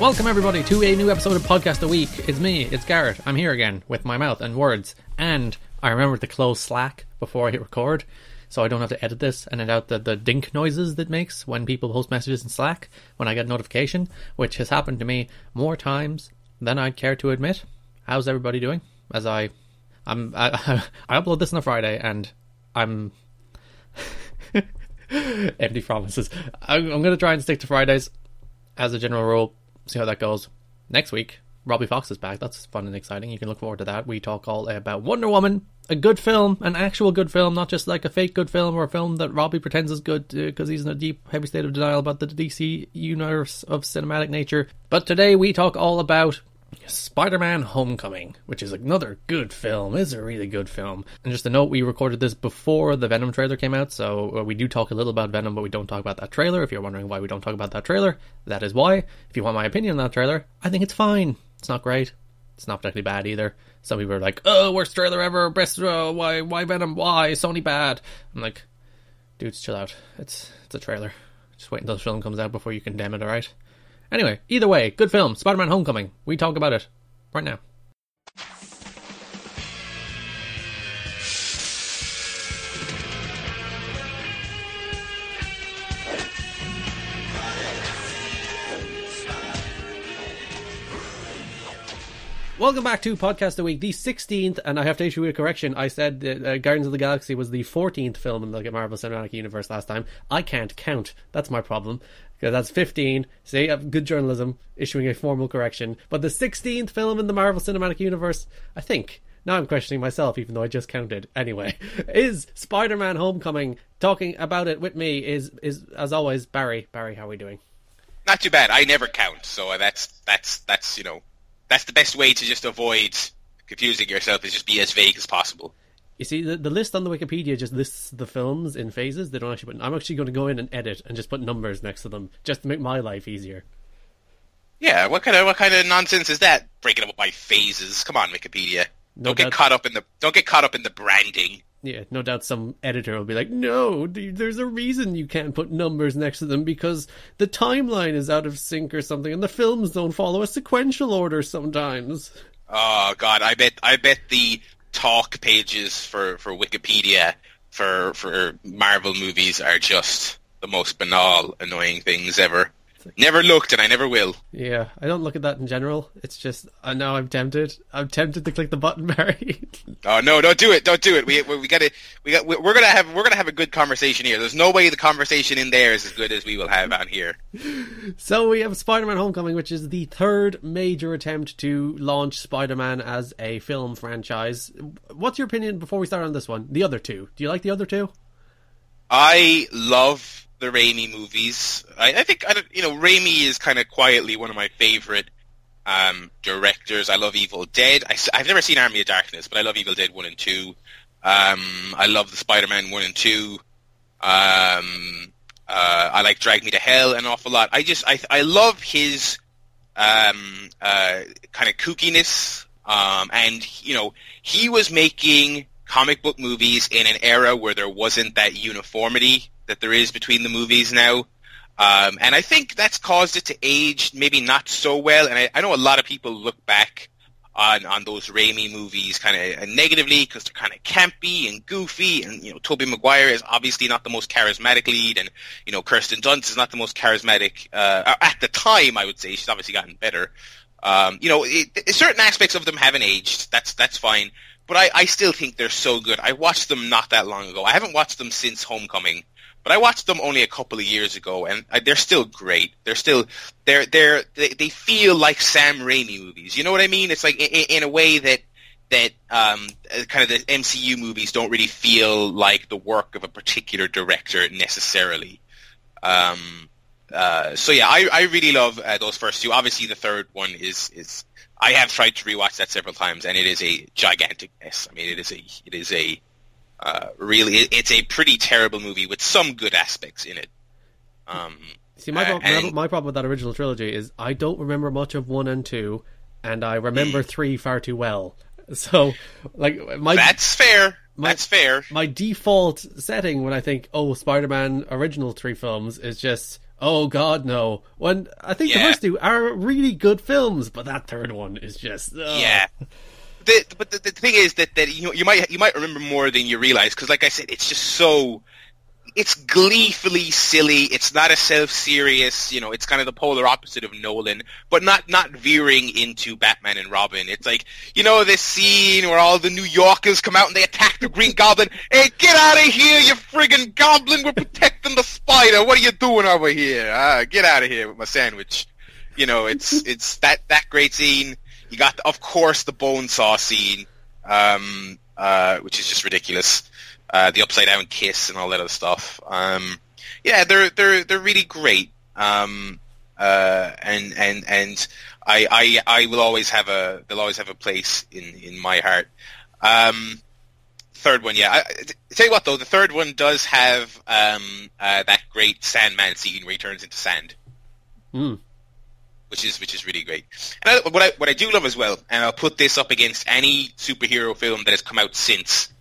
Welcome everybody to a new episode of Podcast a Week. It's me, it's Garrett. I'm here again with my mouth and words, and I remembered to close Slack before I hit record, so I don't have to edit this and edit out the, the dink noises that makes when people post messages in Slack when I get notification, which has happened to me more times than I'd care to admit. How's everybody doing? As I, I'm, I, I upload this on a Friday, and I'm empty promises. I'm, I'm going to try and stick to Fridays as a general rule. See how that goes. Next week, Robbie Fox is back. That's fun and exciting. You can look forward to that. We talk all about Wonder Woman, a good film, an actual good film, not just like a fake good film or a film that Robbie pretends is good uh, because he's in a deep, heavy state of denial about the DC universe of cinematic nature. But today we talk all about Spider-Man: Homecoming, which is another good film. It's a really good film. And just a note, we recorded this before the Venom trailer came out, so uh, we do talk a little about Venom, but we don't talk about that trailer. If you're wondering why we don't talk about that trailer, that is why. If you want my opinion on that trailer, I think it's fine. It's not great. It's not particularly bad either. Some people are like, "Oh, worst trailer ever! Best uh, why? Why Venom? Why Sony bad?" I'm like, dudes, chill out. It's it's a trailer. Just wait until the film comes out before you condemn it. All right. Anyway, either way, good film. Spider Man Homecoming. We talk about it right now. Welcome back to Podcast of the Week, the 16th, and I have to issue a correction. I said uh, Guardians of the Galaxy was the 14th film in the Marvel Cinematic Universe last time. I can't count. That's my problem. Because that's 15. See, good journalism, issuing a formal correction. But the 16th film in the Marvel Cinematic Universe, I think, now I'm questioning myself, even though I just counted. Anyway, is Spider-Man: Homecoming? Talking about it with me is is as always Barry. Barry, how are we doing? Not too bad. I never count, so that's that's that's you know that's the best way to just avoid confusing yourself is just be as vague as possible. You see, the, the list on the Wikipedia just lists the films in phases. They don't actually put. I'm actually going to go in and edit and just put numbers next to them, just to make my life easier. Yeah, what kind of what kind of nonsense is that? Breaking up by phases. Come on, Wikipedia. No don't get caught up in the don't get caught up in the branding. Yeah, no doubt some editor will be like, no, there's a reason you can't put numbers next to them because the timeline is out of sync or something, and the films don't follow a sequential order sometimes. Oh God, I bet I bet the talk pages for, for Wikipedia for for Marvel movies are just the most banal, annoying things ever. Never looked, and I never will. Yeah, I don't look at that in general. It's just, I know I'm tempted. I'm tempted to click the button, Barry. Oh no! Don't do it! Don't do it! We we, we gotta we got we're gonna have we're gonna have a good conversation here. There's no way the conversation in there is as good as we will have on here. so we have Spider-Man: Homecoming, which is the third major attempt to launch Spider-Man as a film franchise. What's your opinion before we start on this one? The other two. Do you like the other two? I love the Raimi movies. I, I think I don't, you know Raimi is kind of quietly one of my favorite um, directors. I love Evil Dead. I, have never seen Army of Darkness, but I love Evil Dead one and two. Um, I love the Spider-Man one and two. Um, uh, I like Drag Me to Hell an awful lot. I just I I love his um, uh, kind of kookiness. Um, and you know he was making comic book movies in an era where there wasn't that uniformity that there is between the movies now. Um, and I think that's caused it to age maybe not so well. And I, I know a lot of people look back on, on those Raimi movies kind of negatively because they're kind of campy and goofy. And, you know, Tobey Maguire is obviously not the most charismatic lead. And, you know, Kirsten Dunst is not the most charismatic, uh, at the time, I would say. She's obviously gotten better. Um, you know, it, it- certain aspects of them haven't aged. That's, that's fine. But I, I still think they're so good. I watched them not that long ago. I haven't watched them since Homecoming. But I watched them only a couple of years ago, and I- they're still great. They're still they're they're they, they feel like Sam Raimi movies. You know what I mean? It's like in, in a way that that um, kind of the MCU movies don't really feel like the work of a particular director necessarily. Um, uh, so yeah, I, I really love uh, those first two. Obviously, the third one is is I have tried to rewatch that several times, and it is a gigantic mess. I mean, it is a it is a uh, really it, it's a pretty terrible movie with some good aspects in it. Um, See, my, Uh, problem, and- my problem with that original trilogy is I don't remember much of one and two, and I remember three far too well. So, like my that's fair. My- that's fair. my default setting when I think, oh, Spider-Man original three films is just, Oh God, no! When I think the first two are really good films, but that third one is just oh. Yeah. The, but the, the thing is that, that you you might you might remember more than you realize because, like I said, it's just so it's gleefully silly. It's not a self-serious, you know. It's kind of the polar opposite of Nolan, but not not veering into Batman and Robin. It's like you know this scene where all the New Yorkers come out and they attack the Green Goblin. Hey, get out of here, you friggin' Goblin! We're protecting the Spider. What are you doing over here? Ah, get out of here with my sandwich. You know, it's it's that that great scene. You got, of course, the bone saw scene, um, uh, which is just ridiculous. Uh, the upside down kiss and all that other stuff. Um, yeah, they're they're they're really great. Um, uh, and and and I, I I will always have a they'll always have a place in in my heart. Um, third one, yeah. I, tell you what though, the third one does have um, uh, that great Sandman scene where he turns into sand Hmm. Which is which is really great. And I, what I what I do love as well, and I'll put this up against any superhero film that has come out since,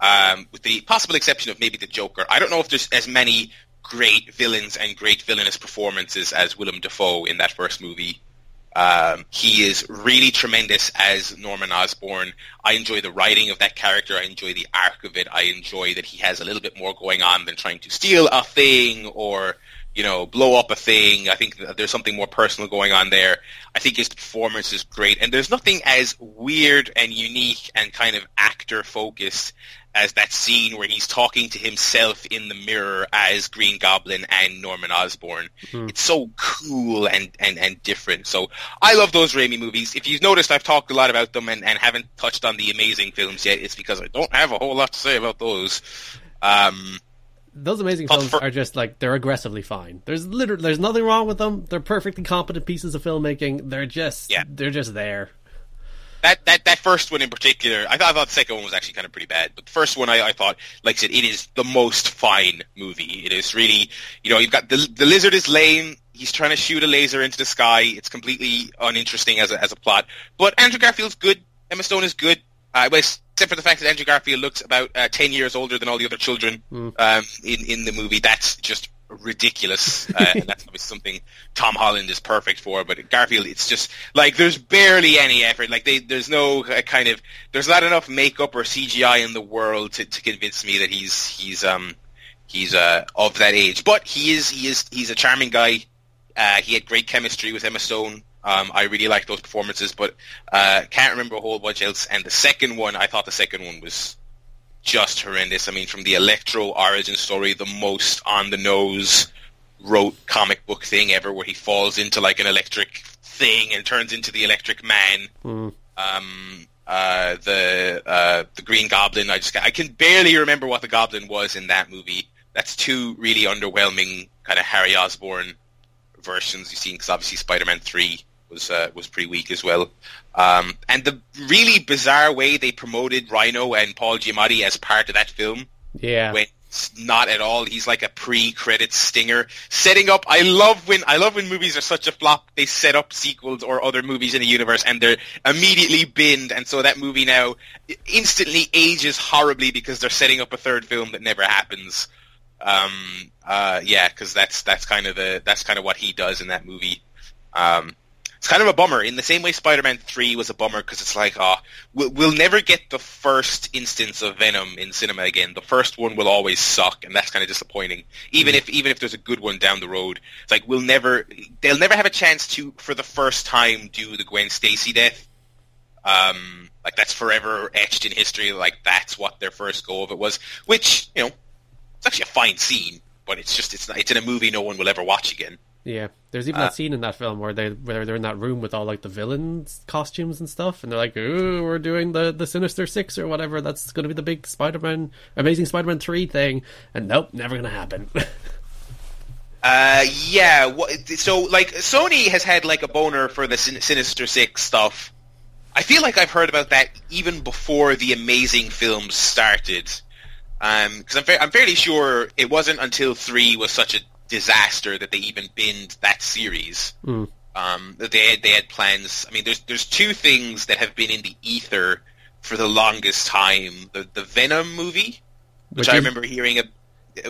um, with the possible exception of maybe the Joker. I don't know if there's as many great villains and great villainous performances as Willem Dafoe in that first movie. Um, he is really tremendous as Norman Osborn. I enjoy the writing of that character. I enjoy the arc of it. I enjoy that he has a little bit more going on than trying to steal a thing or you know, blow up a thing. I think there's something more personal going on there. I think his performance is great, and there's nothing as weird and unique and kind of actor focused as that scene where he's talking to himself in the mirror as Green Goblin and Norman Osborn. It's so cool and, and, and different. So I love those Raimi movies. If you've noticed, I've talked a lot about them and, and haven't touched on the amazing films yet. It's because I don't have a whole lot to say about those. Um, Those amazing films for- are just like they're aggressively fine. There's literally there's nothing wrong with them. They're perfectly competent pieces of filmmaking. They're just Yeah. they're just there. that that that first one in particular, I thought, I thought the second one was actually kind of pretty bad, but the first one I, I thought, like I said, it is the most fine movie. It is really, you know, you've got the the lizard is lame. He's trying to shoot a laser into the sky. It's completely uninteresting as a as a plot. But Andrew Garfield's good. Emma Stone is good. Uh, well, except for the fact that Andrew Garfield looks about uh, ten years older than all the other children um, in in the movie. That's just ridiculous, uh, and that's obviously something Tom Holland is perfect for. But Garfield, it's just like there's barely any effort. Like they, there's no uh, kind of there's not enough makeup or CGI in the world to, to convince me that he's he's um he's uh of that age. But he is he is he's a charming guy. Uh, he had great chemistry with Emma Stone. Um, I really liked those performances, but uh, can't remember a whole bunch else. And the second one, I thought the second one was just horrendous. I mean, from the Electro origin story, the most on the nose rote comic book thing ever, where he falls into like an electric thing and turns into the Electric Man. Um, uh, the uh, the Green Goblin. I just I can barely remember what the Goblin was in that movie. That's two really underwhelming kind of Harry Osborn versions you've seen because obviously Spider-Man three was uh, was pretty weak as well. Um, and the really bizarre way they promoted Rhino and Paul Giamatti as part of that film Yeah. when it's not at all. He's like a pre-credit stinger, setting up. I love when I love when movies are such a flop. They set up sequels or other movies in the universe, and they're immediately binned. And so that movie now instantly ages horribly because they're setting up a third film that never happens. Um, uh, yeah, because that's that's kind of the that's kind of what he does in that movie. Um, it's kind of a bummer in the same way Spider-Man 3 was a bummer because it's like, oh, we'll, we'll never get the first instance of Venom in cinema again. The first one will always suck, and that's kind of disappointing. Even if even if there's a good one down the road, it's like we'll never they'll never have a chance to for the first time do the Gwen Stacy death. Um, like that's forever etched in history. Like that's what their first go of it was, which you know, it's actually a fine scene, but it's just it's not, it's in a movie no one will ever watch again. Yeah, there's even Uh, that scene in that film where they where they're in that room with all like the villains costumes and stuff, and they're like, "Ooh, we're doing the the Sinister Six or whatever. That's going to be the big Spider-Man, Amazing Spider-Man three thing." And nope, never going to happen. Uh, yeah. What, so, like, Sony has had like a boner for the Sin- Sinister Six stuff. I feel like I've heard about that even before the amazing films started. Um, because I'm, fa- I'm fairly sure it wasn't until three was such a disaster that they even binned that series. Mm. Um, that they had they had plans. I mean, there's there's two things that have been in the ether for the longest time. The the Venom movie, which, I is- remember hearing. A,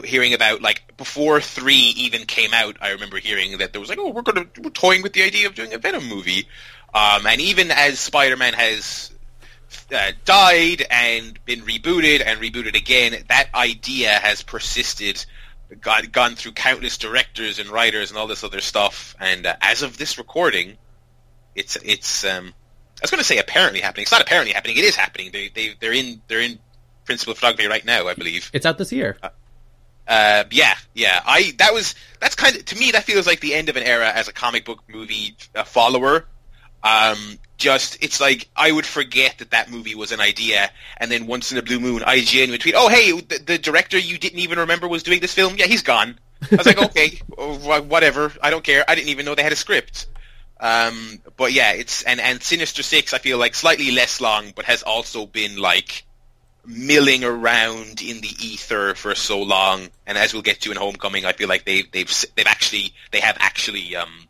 hearing about like before three even came out. I remember hearing that there was like, oh, we're gonna we're toying with the idea of doing a Venom movie. Um, and even as Spider-Man has uh, died and been rebooted and rebooted again, that idea has persisted, got, gone through countless directors and writers and all this other stuff. And uh, as of this recording, it's it's um, I was going to say apparently happening. It's not apparently happening. It is happening. They they they're in they're in principal photography right now, I believe. It's out this year. Uh, uh, yeah, yeah. I that was that's kind of to me that feels like the end of an era as a comic book movie uh, follower. Um, just it's like I would forget that that movie was an idea, and then once in a blue moon, IGN would tweet, "Oh, hey, the, the director you didn't even remember was doing this film. Yeah, he's gone." I was like, "Okay, whatever. I don't care. I didn't even know they had a script." Um, but yeah, it's and and Sinister Six, I feel like slightly less long, but has also been like milling around in the ether for so long. And as we'll get to in Homecoming, I feel like they've they've they've actually they have actually um,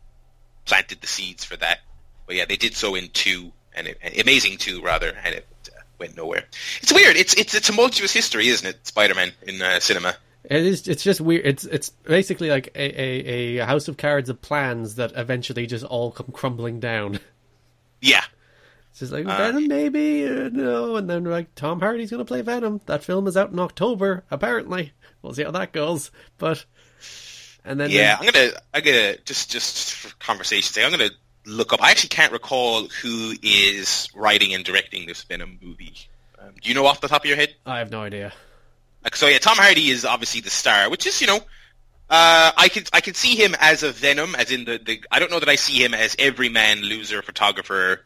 planted the seeds for that. But yeah, they did so in two, and it, Amazing two rather, and it uh, went nowhere. It's weird. It's it's a tumultuous history, isn't it? Spider-Man in uh, cinema. It is. It's just weird. It's it's basically like a, a, a house of cards of plans that eventually just all come crumbling down. Yeah, it's just like uh, Venom, maybe uh, no, and then like Tom Hardy's gonna play Venom. That film is out in October, apparently. We'll see how that goes. But and then yeah, I'm gonna I'm gonna just just for conversation's sake, I'm gonna look up. I actually can't recall who is writing and directing this Venom movie. Um, do you know off the top of your head? I have no idea. So yeah, Tom Hardy is obviously the star, which is you know, uh, I could I could see him as a Venom, as in the, the I don't know that I see him as everyman loser photographer,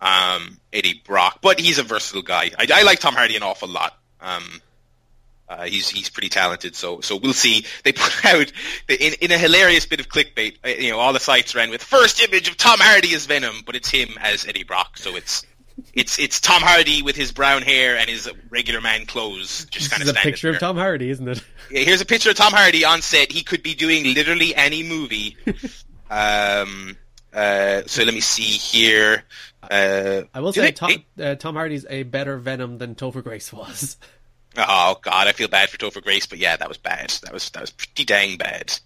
um, Eddie Brock, but he's a versatile guy. I, I like Tom Hardy an awful lot. Um, uh, he's he's pretty talented, so so we'll see. They put out the, in in a hilarious bit of clickbait. Uh, you know, all the sites ran with first image of Tom Hardy as Venom, but it's him as Eddie Brock. So it's it's it's Tom Hardy with his brown hair and his regular man clothes, just kind of. a picture there. of Tom Hardy, isn't it? Yeah, here's a picture of Tom Hardy on set. He could be doing literally any movie. um. Uh. So let me see here. Uh, I will say Tom, uh, Tom Hardy's a better Venom than Topher Grace was. Oh God, I feel bad for Topher Grace, but yeah, that was bad. That was that was pretty dang bad.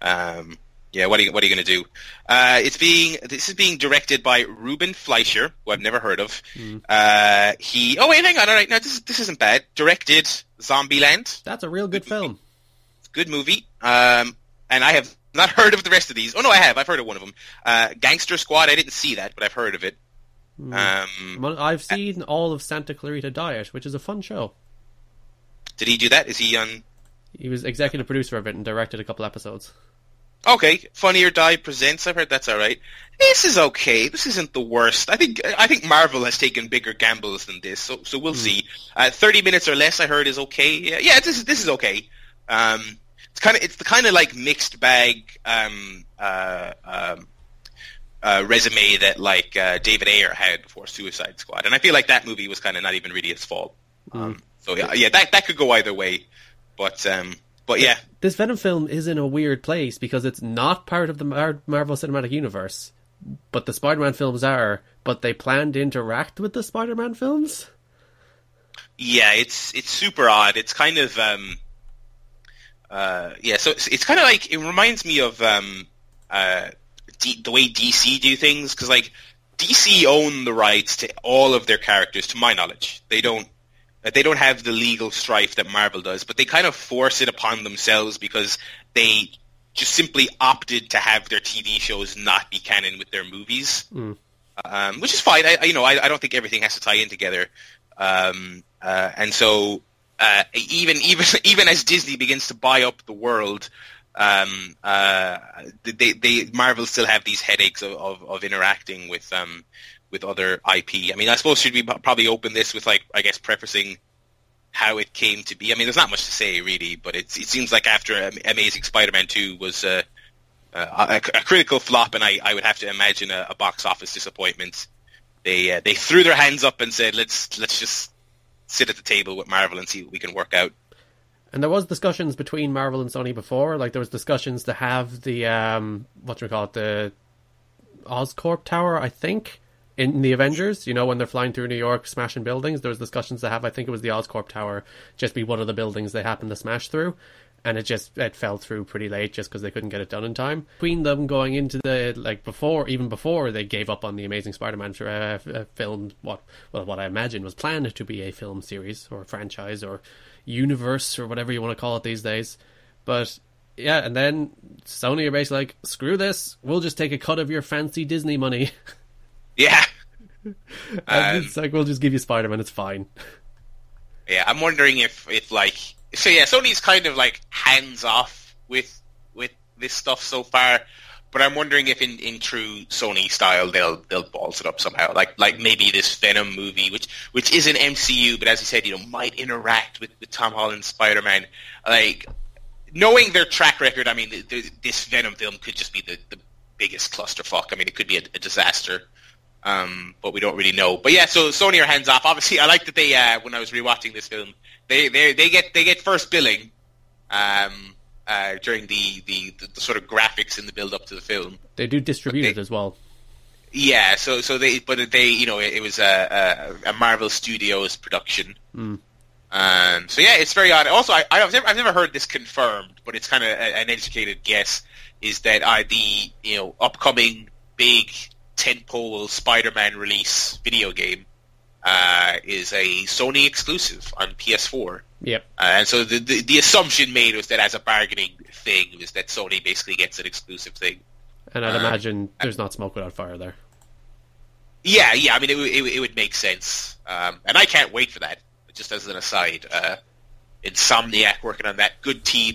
Um, yeah, what are you what are you going to do? Uh, it's being this is being directed by Ruben Fleischer, who I've never heard of. Mm. Uh, he oh wait, hang on, all right, no, this this isn't bad. Directed Zombieland. That's a real good, good film. Good movie. Um, and I have not heard of the rest of these. Oh no, I have. I've heard of one of them. Uh, Gangster Squad. I didn't see that, but I've heard of it. Mm. Um, I've seen all of Santa Clarita Diet, which is a fun show. Did he do that? Is he on? He was executive producer of it and directed a couple episodes. Okay, Funny or Die presents. I've heard that's all right. This is okay. This isn't the worst. I think I think Marvel has taken bigger gambles than this, so so we'll mm. see. Uh, Thirty minutes or less, I heard, is okay. Yeah, yeah, this is this is okay. Um, it's kind of it's the kind of like mixed bag um, uh, um, uh, resume that like uh, David Ayer had before Suicide Squad, and I feel like that movie was kind of not even really his fault. Mm. So yeah, yeah, that that could go either way, but um, but yeah, this Venom film is in a weird place because it's not part of the Mar- Marvel Cinematic Universe, but the Spider-Man films are. But they plan to interact with the Spider-Man films. Yeah, it's it's super odd. It's kind of um, uh, yeah. So it's, it's kind of like it reminds me of um, uh, D- the way DC do things because like DC own the rights to all of their characters, to my knowledge. They don't they don't have the legal strife that Marvel does, but they kind of force it upon themselves because they just simply opted to have their TV shows not be canon with their movies, mm. um, which is fine. I, you know, I, I, don't think everything has to tie in together, um, uh, and so uh, even even even as Disney begins to buy up the world, um, uh, they, they Marvel still have these headaches of, of, of interacting with um, with other IP. I mean, I suppose should we probably open this with like I guess prefacing how it came to be. I mean, there's not much to say really, but it it seems like after Amazing Spider-Man two was uh, a, a, critical flop, and I, I would have to imagine a, a box office disappointment. They uh, they threw their hands up and said, let's let's just sit at the table with Marvel and see what we can work out. And there was discussions between Marvel and Sony before, like there was discussions to have the um what do we call it, the Oscorp Tower, I think, in the Avengers, you know, when they're flying through New York, smashing buildings, there was discussions to have. I think it was the Oscorp Tower, just be one of the buildings they happened to smash through, and it just it fell through pretty late just because they couldn't get it done in time. Between them going into the like before, even before they gave up on the Amazing Spider-Man uh, uh, film, what well, what I imagine was planned to be a film series or franchise or universe or whatever you want to call it these days, but yeah, and then Sony are basically like, screw this, we'll just take a cut of your fancy Disney money. Yeah. and Um, it's like, we'll just give you Spider Man, it's fine. Yeah, I'm wondering if, if like, so yeah, Sony's kind of like hands off with with this stuff so far, but I'm wondering if in, in true Sony style they'll they'll balls it up somehow, like like maybe this Venom movie, which which is an MCU, but as you said, you know, might interact with, with Tom Holland's Spider Man, like. Knowing their track record, I mean, th th this Venom film could just be the, the biggest clusterfuck. I mean, it could be a, a disaster. Um, but we don't really know. But yeah, so Sony are hands off. Obviously, I like that they uh, when I was rewatching this film, they they they get they get first billing um, uh, during the, the, the, the sort of graphics in the build up to the film. They do distribute they- it as well. Yeah, so so they but they you know it, it was a, a, a Marvel Studios production. Mm. Um, so yeah, it's very odd. Also, I, I've never I've never heard this confirmed, but it's kind of an educated guess. Is that uh, the you know upcoming big tentpole Spider-Man release video game uh, is a Sony exclusive on PS4, uh, Yep. and so the, the the assumption made was that as a bargaining thing was that Sony basically gets an exclusive thing. And I'd Uh, imagine there's not smoke without fire there. Yeah, yeah. I mean, it, would- it, it would make sense, um, and I can't wait for that. Just as an aside, uh, Insomniac working on that good team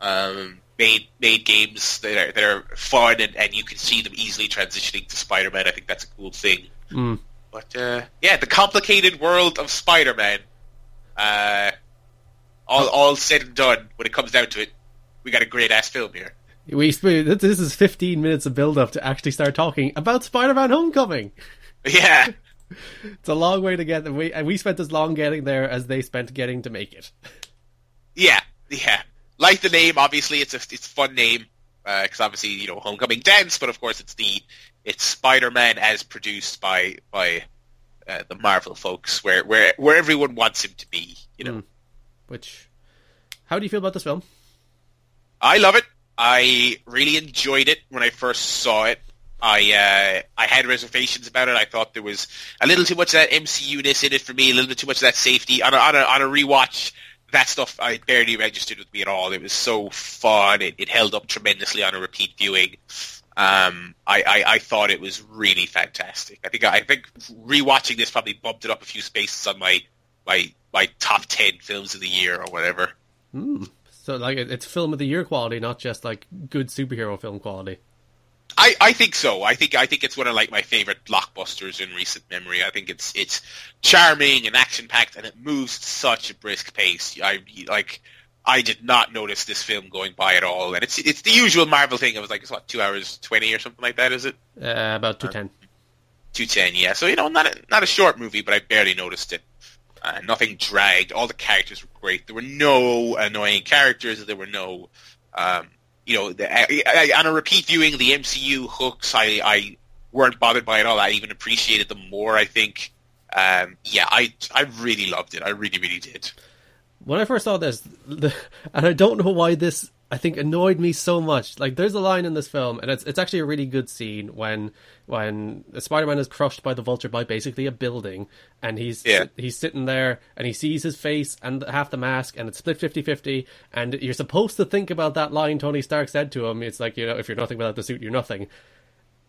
um, made made games that are that are fun, and, and you can see them easily transitioning to Spider-Man. I think that's a cool thing. Mm. But uh, yeah, the complicated world of Spider-Man. Uh, all all said and done, when it comes down to it, we got a great ass film here. We this is 15 minutes of build up to actually start talking about Spider-Man: Homecoming. Yeah. It's a long way to get there. We and we spent as long getting there as they spent getting to make it. Yeah, yeah. Like the name, obviously, it's a it's a fun name because obviously you know Homecoming dance, but of course it's the it's Spider-Man as produced by by uh, the Marvel folks, where where where everyone wants him to be. You know, Mm. Which, how do you feel about this film? I love it. I really enjoyed it when I first saw it. I uh, I had reservations about it. I thought there was a little too much of that MCU-ness in it for me, a little bit too much of that safety. On a, on a, on a rewatch, that stuff I barely registered with me at all. It was so fun. It, it held up tremendously on a repeat viewing. Um, I, I, I thought it was really fantastic. I think I think rewatching this probably bumped it up a few spaces on my my my top ten films of the year or whatever. Hmm. So like it's film of the year quality, not just like good superhero film quality. I, I think so. I think I think it's one of like my favorite blockbusters in recent memory. I think it's it's charming and action packed, and it moves at such a brisk pace. I like I did not notice this film going by at all, and it's it's the usual Marvel thing. It was like it's what two hours twenty or something like that. Is it Uh, about 210. two ten? Yeah. So you know, not a, not a short movie, but I barely noticed it. Uh, nothing dragged. All the characters were great. There were no annoying characters. There were no, um, you know, the, I, I, on a repeat viewing, the MCU hooks I, I weren't bothered by at all. I even appreciated them more. I think. Um, yeah, I I really loved it. I really really did. when I first saw this, the, and I don't know why this I think annoyed me so much. Like, there's a line in this film, and it's it's actually a really good scene when when Spider-Man is crushed by the Vulture by basically a building, and he's Yeah. he's sitting there and he sees his face and half the mask, and it's split 50-50, and you're supposed to think about that line Tony Stark said to him. It's like you know, if you're nothing without the suit, you're nothing.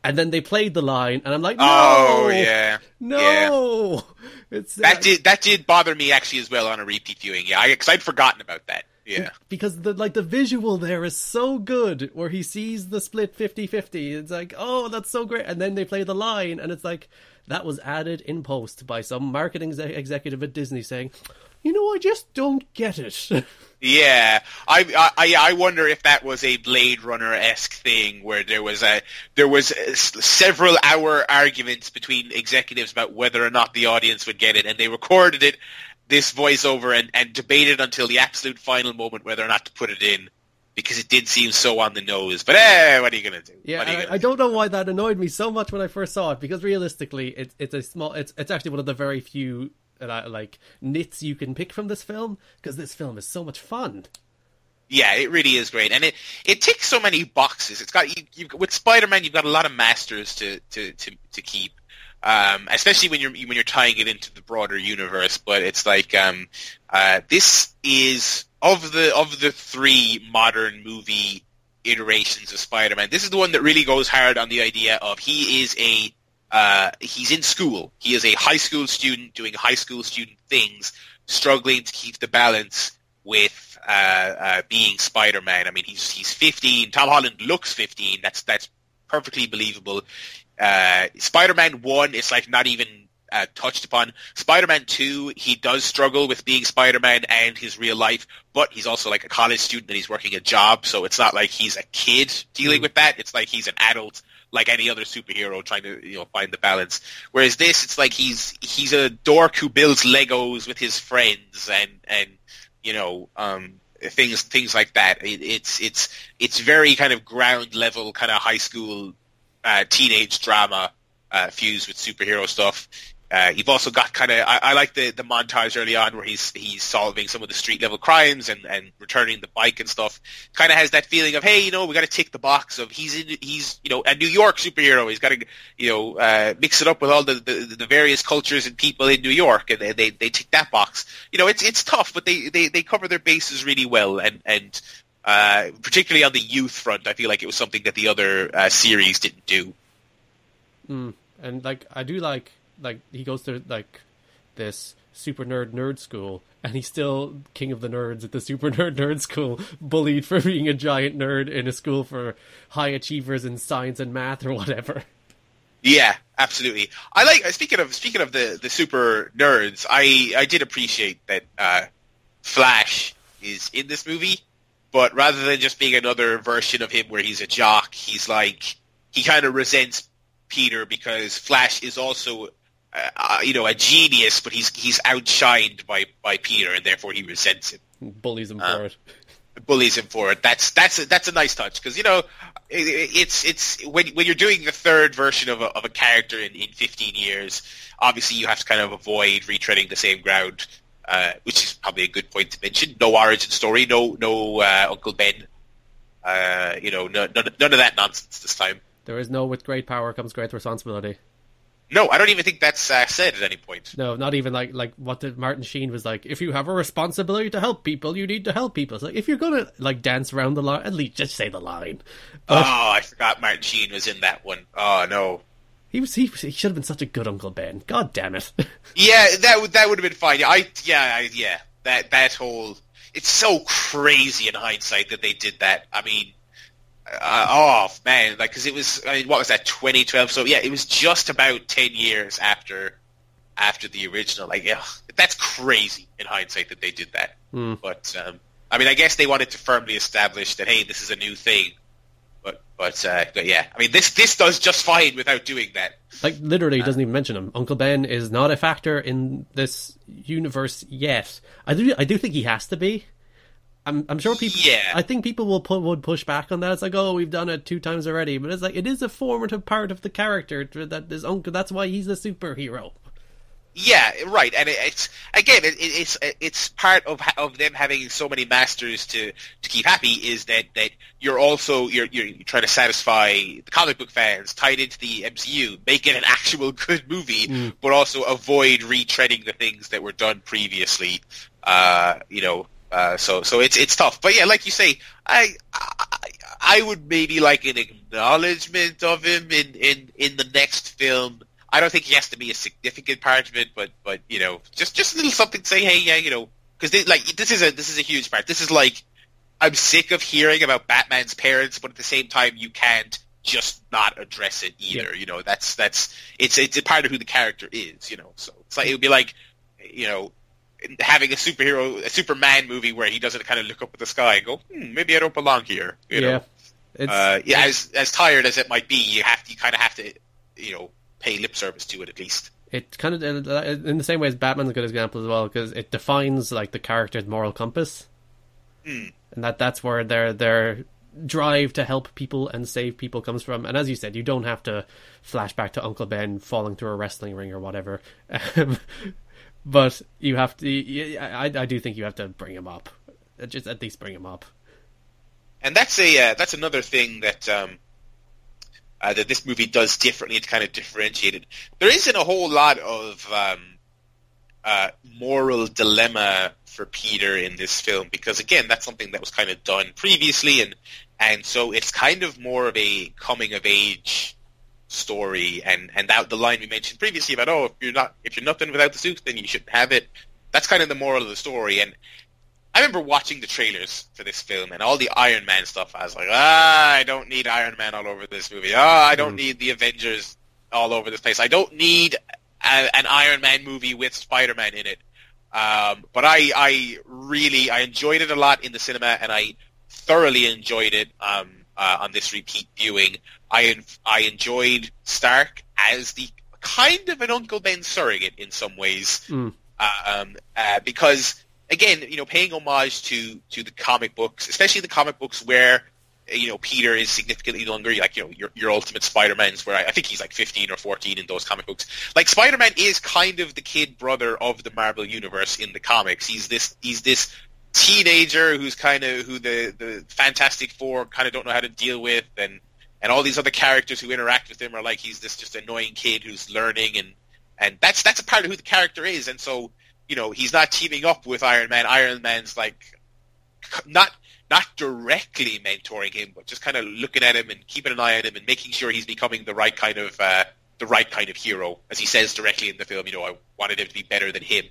And then they played the line, and I'm like, oh, no, Oh yeah, yeah. no, it's That uh, did that did bother me actually as well on a repeat viewing. Yeah, because I'd forgotten about that. Yeah. because the like the visual there is so good where he sees the split 50-50 it's like oh that's so great. And then they play the line and it's like that was added in post by some marketing exe- executive at disney saying you know i just don't get it. Yeah, I, I I wonder if that was a Blade Runner esque thing where there was a there was a several hour arguments between executives about whether or not the audience would get it, and they recorded it this voiceover and, and debated until the absolute final moment whether or not to put it in. because it did seem so on the nose. But eh, what are you gonna do? Yeah, What are you I, gonna I do? don't know why that annoyed me so much when I first saw it because realistically, it's it's a small. It's it's actually one of the very few uh, like nits you can pick from this film because this film is so much fun. Yeah, it really is great, and it it ticks so many boxes. It's got you, you with Spider-Man, you've got a lot of masters to to to, to keep, um, especially when you're when you're tying it into the broader universe. But it's like um, uh, this is of the of the three modern movie iterations of Spider-Man. This is the one that really goes hard on the idea of he is a uh, he's in school. He is a high school student doing high school student things, struggling to keep the balance with uh, uh, being Spider-Man. I mean, he's he's 15. Tom Holland looks 15. That's that's perfectly believable. Uh, Spider-Man One is like not even uh, touched upon. Spider-Man Two, he does struggle with being Spider-Man and his real life, but he's also like a college student and he's working a job, so it's not like he's a kid dealing with that. It's like he's an adult like any other superhero trying to you know find the balance. Whereas this, it's like he's he's a dork who builds Legos with his friends and and you know um, things things like that. It, it's it's it's very kind of ground level kind of high school uh, teenage drama uh, fused with superhero stuff. Uh, you've also got kind of I, I like the the montage early on where he's he's solving some of the street level crimes and and returning the bike and stuff. Kind of has that feeling of hey, you know, we got to tick the box of he's in he's you know a New York superhero. He's got to you know uh, mix it up with all the, the the various cultures and people in New York, and they they, they tick that box. You know, it's it's tough, but they they they cover their bases really well, and and uh, particularly on the youth front, I feel like it was something that the other uh, series didn't do. and like I do like like he goes to like this super nerd nerd school and he's still king of the nerds at the super nerd nerd school bullied for being a giant nerd in a school for high achievers in science and math or whatever Yeah, absolutely. I like speaking of speaking of the the super nerds. I I did appreciate that uh, Flash is in this movie, but rather than just being another version of him where he's a jock, he's like he kind of resents Peter because Flash is also uh, uh, you know a genius, but he's he's outshined by by Peter, and therefore he resents him bullies him Uh, for it bullies him for it. That's that's a, that's a nice touch because you know it, it's it's when when you're doing the third version of a of a character in, in 15 years, obviously you have to kind of avoid retreading the same ground, uh, which is probably a good point to mention. No origin story, no no uh, Uncle Ben, uh, you know, no, none, none of that nonsense this time. there is no with great power comes great responsibility No, I don't even think that's uh, said at any point. no not even like like what did martin sheen was like if you have a responsibility to help people you need to help people it's like if you're gonna like dance around the line at least just say the line Oh, I forgot Martin Sheen was in that one. Oh no. He was he, he should have been such a good uncle ben god damn it Yeah, that would that would have been fine. Yeah, I yeah I, yeah that that whole it's so crazy in hindsight that they did that. I mean, uh, oh man, like because it was I mean what was that 2012? So yeah, it was just about 10 years after after the original. Like yeah, that's crazy in hindsight that they did that. But um, I mean, I guess they wanted to firmly establish that hey, this is a new thing. But uh, but yeah, I mean this this does just fine without doing that. Like literally, he doesn't even mention him. Uncle Ben is not a factor in this universe yet. I do, I do think he has to be. I'm, I'm sure people. Yeah. I think people will put would push back on that. It's like, oh, we've done it two times already, but it's like it is a formative part of the character that is Uncle. That's why he's a superhero. Yeah, right, and it, it's again, it, it's it's part of of them having so many masters to to keep happy is that that you're also you're you're trying to satisfy the comic book fans tied into the MCU, make it an actual good movie, but also avoid retreading the things that were done previously. Uh, you know, uh, so so it's it's tough, but yeah, like you say, I. I I would maybe like an acknowledgement of him in, in, in the next film. I don't think he has to be a significant part of it, but but you know, just just a little something. to Say, hey, yeah, you know, because like this is a this is a huge part. This is like I'm sick of hearing about Batman's parents, but at the same time, you can't just not address it either. Yeah. You know, that's that's it's it's a part of who the character is. You know, so it's like it would be like you know having a superhero a Superman movie where he doesn't kind of look up at the sky and go, hmm, maybe I don't belong here. You yeah, know, it's uh, yeah, as as tired as it might be, you have to you kind of have to you know pay lip service to it at least. it kind of in the same way as Batman's a good example as well because it defines like the character's moral compass. Hmm. and that that's where their their drive to help people and save people comes from. And as you said, you don't have to flash back to Uncle Ben falling through a wrestling ring or whatever, but you have to. I I do think you have to bring him up, just at least bring him up. and that's a uh, that's another thing that um, uh, that this movie does differently to kind of differentiate it. There isn't a whole lot of um, uh, moral dilemma for Peter in this film because again, that's something that was kind of done previously, and and so it's kind of more of a coming of age story, and and that the line we mentioned previously about oh if you're not if you're nothing without the suit then you shouldn't have it. That's kind of the moral of the story, and I remember watching the trailers for this film and all the Iron Man stuff. I was like, ah, I don't need Iron Man all over this movie. Ah, I don't Mm. need the Avengers all over this place. I don't need a, an Iron Man movie with Spider Man in it. Um, but I, I really, I enjoyed it a lot in the cinema, and I thoroughly enjoyed it um, uh, on this repeat viewing. I, I enjoyed Stark as the kind of an Uncle Ben surrogate in some ways Mm. um, uh, because again, you know, paying homage to to the comic books, especially the comic books where you know Peter is significantly younger, like you know your your Ultimate Spider-Man's, where I, I think he's like fifteen or fourteen in those comic books. Like Spider-Man is kind of the kid brother of the Marvel universe in the comics. He's this he's this teenager who's kind of who the the Fantastic Four kind of don't know how to deal with, and and all these other characters who interact with him are like he's this just annoying kid who's learning and and that's that's a part of who the character is and so you know he's not teaming up with Iron Man. Iron Man's like not not directly mentoring him but just kind of looking at him and keeping an eye on him and making sure he's becoming the right kind of uh, the right kind of hero as he says directly in the film you know I wanted him to be better than him.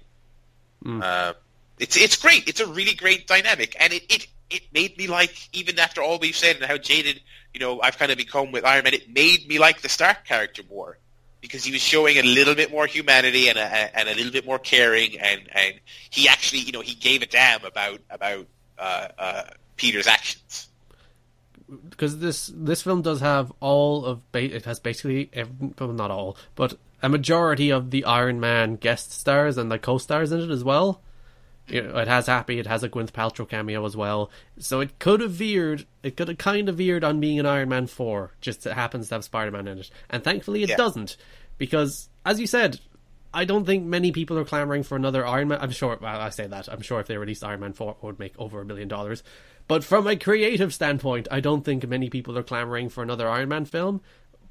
Mm. uh, it's it's great. It's a really great dynamic. And it, it it made me like even after all we've said and how jaded you know I've kind of become with Iron Man it made me like the Stark character more because he was showing a little bit more humanity and a, and a little bit more caring, and, and he actually, you know, he gave a damn about about uh, uh, Peter's actions. because this this film does have all of it has basically every, well, not all but a majority of the Iron Man guest stars and the co-stars in it as well. You know, it has Happy, it has a Gwyneth Paltrow cameo as well. So it could have veered, it could have kind of veered on being an Iron Man 4, just it happens to have Spider-Man in it. And thankfully it Yeah. doesn't, because, as you said, I don't think many people are clamoring for another Iron Man. I'm sure, well, I say that, I'm sure if they released Iron Man 4, it would make over a billion dollars. But from a creative standpoint, I don't think many people are clamoring for another Iron Man film.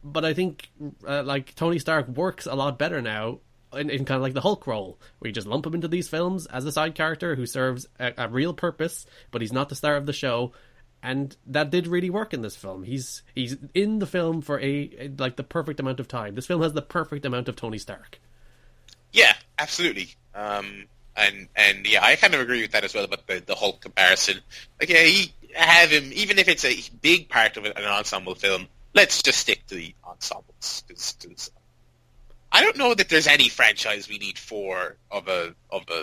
But I think, uh, like, Tony Stark works a lot better now in, in kind of like the Hulk role, where you just lump him into these films as a side character who serves a, a real purpose, but he's not the star of the show. And that did really work in this film. He's he's in the film for a, like the perfect amount of time. This film has the perfect amount of Tony Stark. Yeah, absolutely. Um, and and yeah, I kind of agree with that as well about the the Hulk comparison. Like, yeah, he, have him even if it's a big part of an ensemble film. Let's just stick to the ensembles because I don't know that there's any franchise we need four of a of a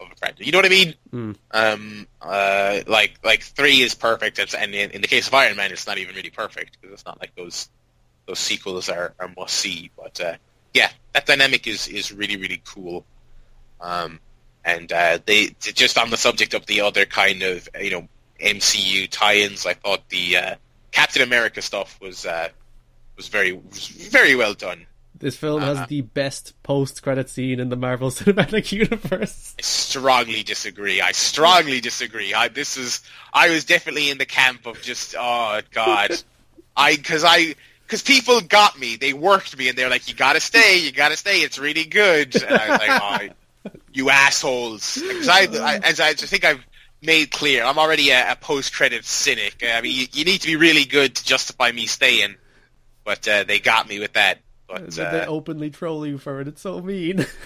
of a franchise. You know what I mean? Hmm. Um, uh, like like three is perfect, and and in, in the case of Iron Man, it's not even really perfect because it's not like those those sequels are, are must see. But uh, yeah, that dynamic is is really really cool. Um, and uh, they just on the subject of the other kind of you know MCU tie-ins, I thought the uh, Captain America stuff was uh, was very was very well done. This film has Uh-huh. the best post-credit scene in the Marvel Cinematic Universe. I strongly disagree. I strongly disagree. I this is I was definitely in the camp of just oh god, I because I because people got me. They worked me, and they're like, you gotta stay, you gotta stay. It's really good. And I was like, oh, you assholes. Because I, I as I think I've made clear, I'm already a, a post-credit cynic. I mean, you, you need to be really good to justify me staying, but uh, they got me with that. But So they uh, openly troll you for it. It's so mean.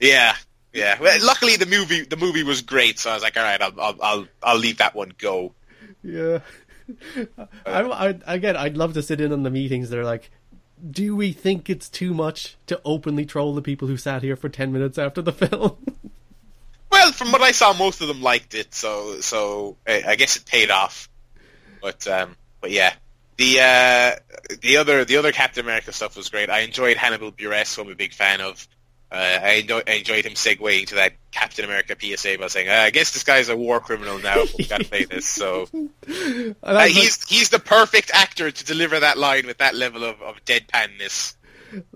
Yeah, yeah. Well, luckily the movie the movie was great, so I was like, all right, I'll I'll I'll, I'll leave that one go. yeah. I, I, again, I'd love to sit in on the meetings. They're like, do we think it's too much to openly troll the people who sat here for 10 minutes after the film? Well, from what I saw, most of them liked it, so so I, I guess it paid off. But um, but yeah, the uh, the other the other Captain America stuff was great. I enjoyed Hannibal Buress, who I'm a big fan of. Uh, I, enjoy, I enjoyed him segueing to that Captain America PSA by saying, uh, "I guess this guy's a war criminal now. We've got to play this." So uh, he's he's the perfect actor to deliver that line with that level of, of deadpanness.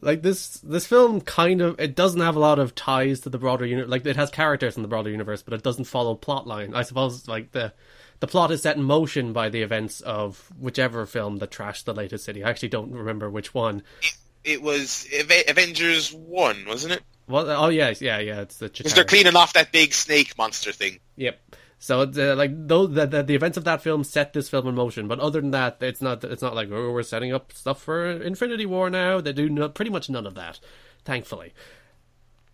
Like this, this film kind of it doesn't have a lot of ties to the broader universe. Like it has characters in the broader universe, but it doesn't follow plot line. I suppose like the the plot is set in motion by the events of whichever film that trashed the latest city. I actually don't remember which one. It, it was Avengers One, wasn't it? Well, oh yeah, yeah, yeah. It's the because they're cleaning off that big snake monster thing. Yep. So uh, like those the, the, the events of that film set this film in motion, but other than that, it's not it's not like oh we're setting up stuff for Infinity War now. They do no, pretty much none of that, thankfully.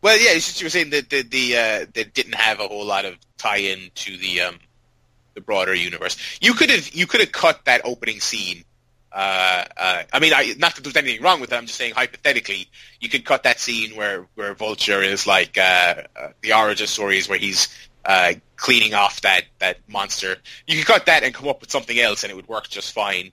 Well, yeah, it's just you were saying that the, the uh, they didn't have a whole lot of tie-in to the um, the broader universe. You could have you could have cut that opening scene uh, uh, I mean, I, not that there's anything wrong with it. I'm just saying hypothetically, you could cut that scene where where Vulture is like uh, uh the origin stories where he's uh, cleaning off that that monster. You could cut that and come up with something else, and it would work just fine.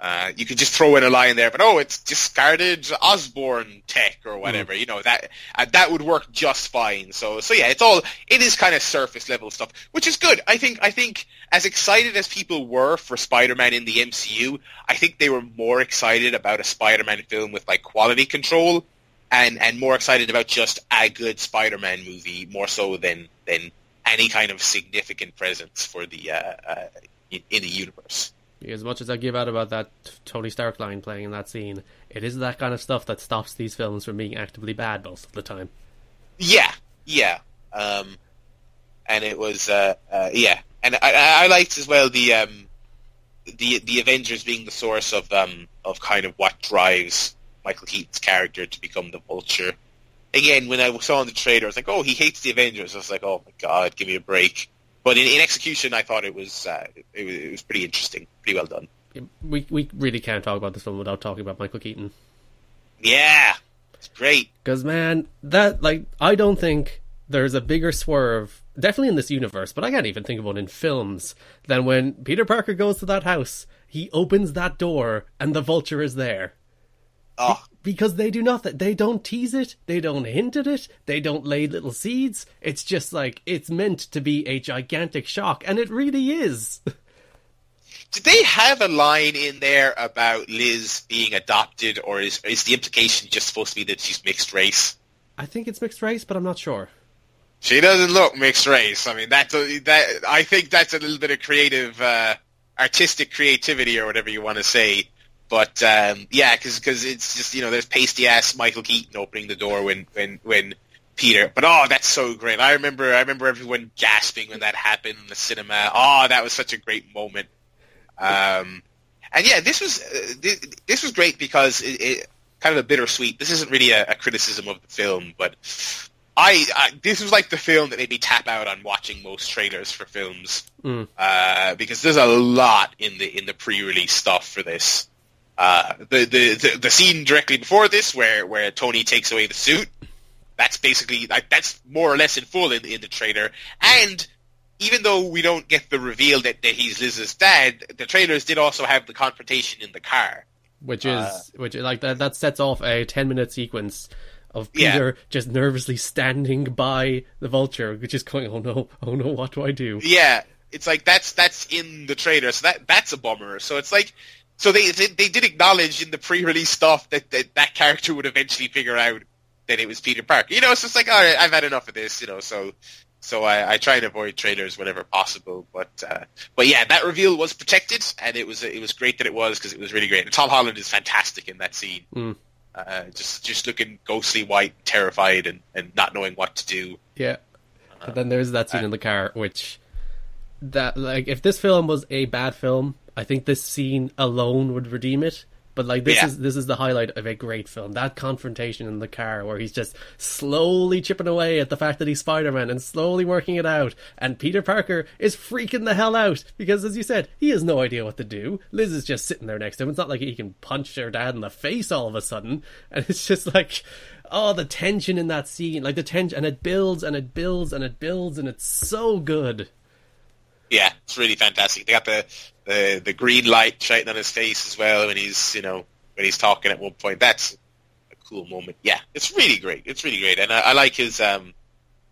Uh, you could just throw in a line there, but oh, it's discarded Osborn tech or whatever. Mm. You know that uh, that would work just fine. So so yeah, it's all it is kind of surface level stuff, which is good. I think I think as excited as people were for Spider-Man in the MCU, I think they were more excited about a Spider-Man film with like quality control and and more excited about just a good Spider-Man movie more so than than any kind of significant presence for the uh, uh, in, in the universe. As much as I give out about that Tony Stark line playing in that scene, it is that kind of stuff that stops these films from being actively bad most of the time. Yeah, yeah. Um, and it was, uh, uh, yeah. And I, I liked as well the, um, the the Avengers being the source of um, of kind of what drives Michael Keaton's character to become the Vulture. Again, when I saw in the trailer, I was like, "Oh, he hates the Avengers." I was like, "Oh my god, give me a break." But in, in execution, I thought it was, uh, it was it was pretty interesting, pretty well done. We we really can't talk about this film without talking about Michael Keaton. Yeah, it's great. Because man, that like I don't think there's a bigger swerve, definitely in this universe, but I can't even think of one in films than when Peter Parker goes to that house. He opens that door and the Vulture is there. Oh, because they do nothing. They don't tease it. They don't hint at it. They don't lay little seeds. It's just like it's meant to be a gigantic shock, and it really is. Did they have a line in there about Liz being adopted, or is is the implication just supposed to be that she's mixed race? I think it's mixed race, but I'm not sure. She doesn't look mixed race. I mean, that's a, that. I think that's a little bit of creative, uh, artistic creativity, or whatever you want to say but um, yeah, because it's just you know there's pasty ass Michael Keaton opening the door when when when Peter. But oh, that's so great. I remember I remember everyone gasping when that happened in the cinema. Oh, that was such a great moment. Um, and yeah, this was uh, this, was great because it, it, kind of a bittersweet. This isn't really a, a criticism of the film, but I, I, this was like the film that made me tap out on watching most trailers for films mm. uh, because there's a lot in the in the pre-release stuff for this. Uh, the, the, the the scene directly before this, where where Tony takes away the suit, that's basically like that's more or less in full in, in the trailer. And even though we don't get the reveal that, that he's Liz's dad, the trailers did also have the confrontation in the car, which is uh, which like that that sets off a ten minute sequence of Peter yeah. just nervously standing by the vulture, which is going, oh no, oh no, what do I do? Yeah, it's like that's that's in the trailer, so that that's a bummer. So it's like so they, they, they did acknowledge in the pre-release stuff that, that that character would eventually figure out that it was Peter Parker. You know, so it's just like, all right, I've had enough of this. You know, so so I, I try and avoid trailers whenever possible. But uh, but yeah, that reveal was protected, and it was it was great that it was because it was really great. And Tom Holland is fantastic in that scene. Mm. Uh, just just looking ghostly white, terrified, and, and not knowing what to do. Yeah. Uh, then there's that scene in the car, which that like if this film was a bad film, I think this scene alone would redeem it. But like this yeah. is this is the highlight of a great film. That confrontation in the car where he's just slowly chipping away at the fact that he's Spider Man and slowly working it out. And Peter Parker is freaking the hell out because as you said, he has no idea what to do. Liz is just sitting there next to him. It's not like he can punch her dad in the face all of a sudden. And it's just like oh the tension in that scene. Like the tension and it builds and it builds and it builds and it's so good. Yeah, it's really fantastic. They got the, the the green light shining on his face as well when he's you know when he's talking at one point. That's a cool moment. Yeah, it's really great. It's really great, and I, I like his um,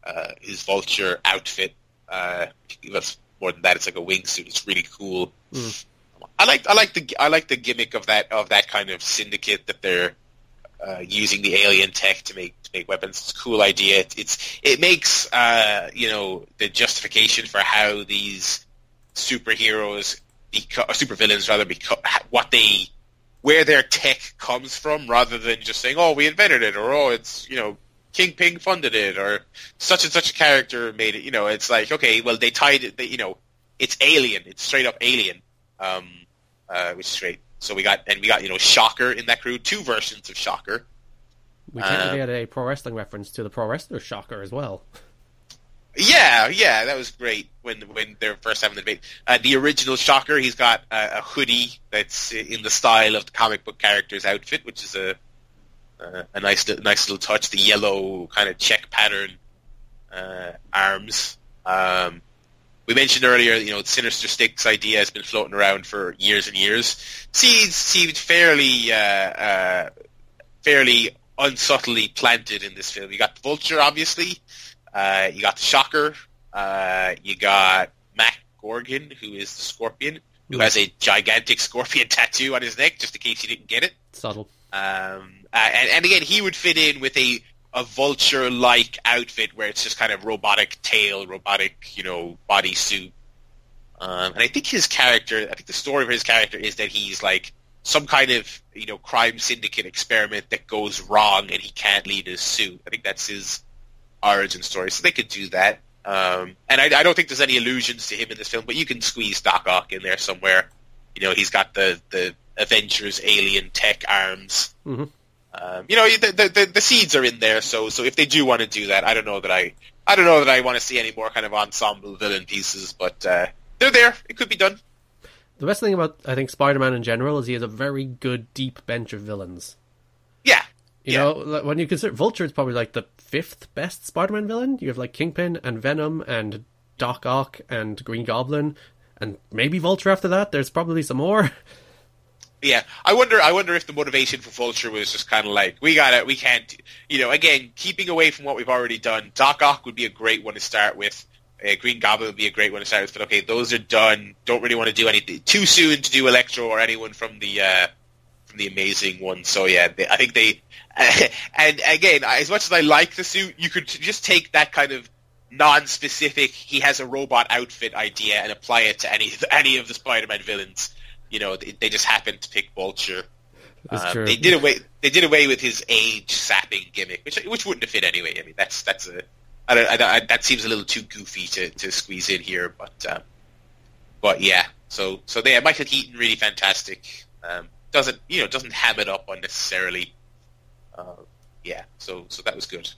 uh, his vulture outfit. Uh, that's more than that. It's like a wingsuit. It's really cool. Mm. I like I like the I like the gimmick of that of that kind of syndicate that they're uh, using the alien tech to make to make weapons. It's a cool idea. It, it's it makes uh, you know the justification for how these superheroes become or supervillains rather become what they where their tech comes from rather than just saying oh we invented it or oh it's you know Kingpin funded it or such and such a character made it. You know it's like okay well they tied it. They, you know it's alien. It's straight up alien. Um, uh, which is great. So we got and we got you know Shocker in that crew, two versions of Shocker. We technically Um, had a pro wrestling reference to the pro wrestler Shocker as well. Yeah, yeah, that was great when when they're first having the debate. Uh, the original Shocker, he's got a, a hoodie that's in the style of the comic book character's outfit, which is a uh, a nice nice little touch. The yellow kind of check pattern uh, arms. Um, we mentioned earlier, you know, Sinister Six idea has been floating around for years and years. Seeds seemed fairly, uh, uh, fairly unsubtly planted in this film. You got the Vulture, obviously. Uh, you got the Shocker. Uh, you got Mac Gargan, who is the Scorpion, who has a gigantic scorpion tattoo on his neck, just in case you didn't get it. Subtle. Um, uh, and, and again, he would fit in with a a vulture-like outfit where it's just kind of robotic tail, robotic, you know, bodysuit. Um, and I think his character, I think the story of his character is that he's like some kind of, you know, crime syndicate experiment that goes wrong and he can't leave his suit. I think that's his origin story. So they could do that. Um, and I, I don't think there's any allusions to him in this film, but you can squeeze Doc Ock in there somewhere. You know, he's got the, the Avengers alien tech arms. hmm Um, you know, the, the the seeds are in there, so so if they do want to do that, I don't know that I I don't know that I want to see any more kind of ensemble villain pieces, but uh, they're there. It could be done. The best thing about I think Spider-Man in general is he has a very good deep bench of villains. Yeah, You Yeah. know, when you consider Vulture, is probably like the fifth best Spider-Man villain. You have like Kingpin and Venom and Doc Ock and Green Goblin, and maybe Vulture after that. There's probably some more. yeah. I wonder. I wonder if the motivation for Vulture was just kind of like we got it. We can't. You know, again, keeping away from what we've already done. Doc Ock would be a great one to start with. Uh, Green Goblin would be a great one to start with. But okay, those are done. Don't really want to do anything too soon to do Electro or anyone from the. Uh, from the amazing one. So yeah, they, I think they, and again, as much as I like the suit, you could just take that kind of non-specific. He has a robot outfit idea and apply it to any any of the Spider-Man villains. You know, they, they just happened to pick Vulture. Um, true. They did away. They did away with his age sapping gimmick, which which wouldn't have fit anyway. I mean, that's that's a. I don't, I don't, I, that seems a little too goofy to, to squeeze in here, but um, but yeah. So so there, Michael Keaton really fantastic. Um, doesn't you know doesn't ham it up unnecessarily. Uh, yeah. So so that was good.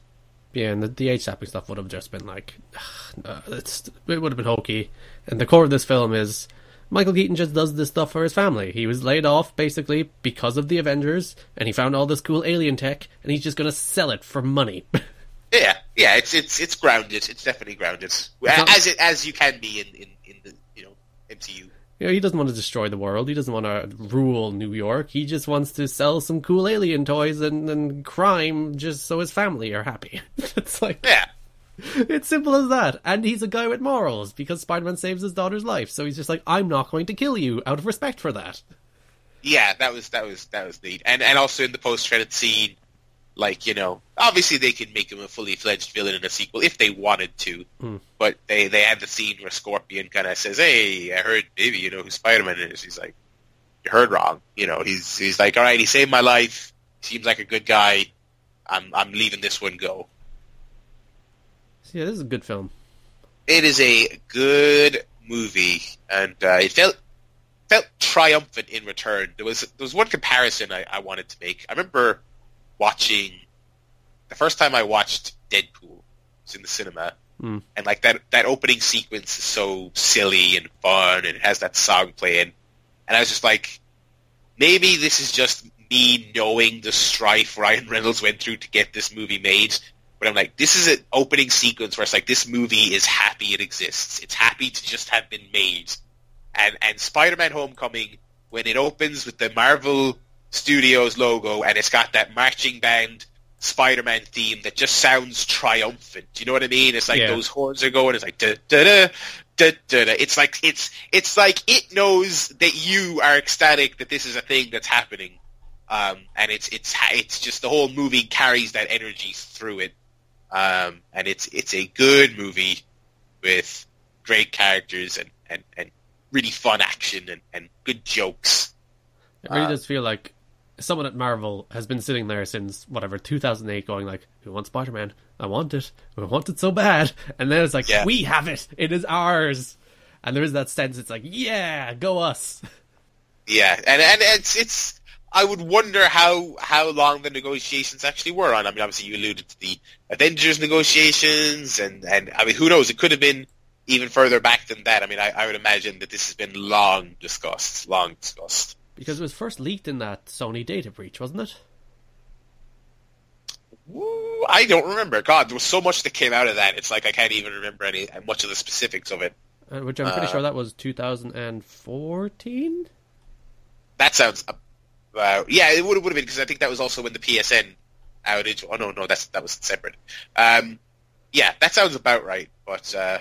Yeah, and the, the age sapping stuff would have just been like, uh, it's it would have been hokey. And the core of this film is Michael Keaton just does this stuff for his family. He was laid off basically because of the Avengers, and he found all this cool alien tech, and he's just gonna sell it for money. Yeah, yeah. It's it's it's grounded. It's definitely grounded, not- as it as you can be in, in, in the you know MCU. you know, he doesn't want to destroy the world. He doesn't want to rule New York. He just wants to sell some cool alien toys and, and crime just so his family are happy. it's like Yeah. It's simple as that. And he's a guy with morals because Spider-Man saves his daughter's life. So he's just like, I'm not going to kill you out of respect for that. Yeah, that was that was that was neat, and and also in the post credit scene, like you know, obviously they could make him a fully fledged villain in a sequel if they wanted to, Hmm. but they they had the scene where Scorpion kind of says, "Hey, I heard maybe you know who Spider Man is." He's like, "You heard wrong." You know, he's he's like, "All right, he saved my life. Seems like a good guy. I'm I'm leaving this one go." Yeah, this is a good film. It is a good movie, and uh, it felt felt triumphant in return. There was there was one comparison I, I wanted to make. I remember watching the first time I watched Deadpool was in the cinema, Hmm. and like that that opening sequence is so silly and fun, and it has that song playing, and I was just like, maybe this is just me knowing the strife Ryan Reynolds went through to get this movie made. But I'm like, this is an opening sequence where it's like this movie is happy it exists. It's happy to just have been made. And and Spider-Man: Homecoming, when it opens with the Marvel Studios logo, and it's got that marching band Spider-Man theme that just sounds triumphant. Do you know what I mean? It's like Yeah. those horns are going. It's like da da da da da. da. It's like it's it's like it knows that you are ecstatic that this is a thing that's happening, um, and it's it's it's just the whole movie carries that energy through it, um, and it's it's a good movie with great characters and and, and really fun action and, and good jokes. It really Uh, does feel like someone at Marvel has been sitting there since whatever 2008, going like, "Who wants Spider-Man? I want it. I want it so bad." And then it's like, Yeah. "We have it. It is ours." And there is that sense. It's like, "Yeah, go us." Yeah, and and it's it's. I would wonder how how long the negotiations actually were on. I mean, obviously you alluded to the Avengers negotiations, and and I mean, who knows? It could have been even further back than that. I mean, I, I would imagine that this has been long discussed, long discussed. Because it was first leaked in that Sony data breach, wasn't it? Woo, I don't remember. God, there was so much that came out of that. It's like I can't even remember any much of the specifics of it. Uh, which I'm pretty Uh, sure that was 2014. That sounds. Yeah, it would have would have been because I think that was also when the PSN outage. Oh no, no, that's that was separate. Um, yeah, that sounds about right. But uh,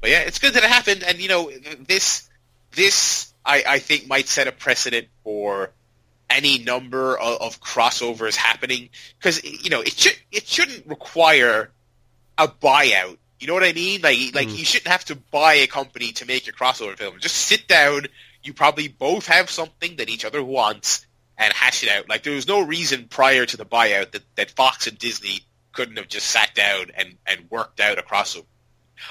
but yeah, it's good that it happened, and you know this this I, I think might set a precedent for any number of, of crossovers happening because you know it should it shouldn't require a buyout. You know what I mean? Like like Mm. you shouldn't have to buy a company to make your crossover film. Just sit down. You probably both have something that each other wants and hash it out. Like there was no reason prior to the buyout that, that Fox and Disney couldn't have just sat down and, and worked out a crossover.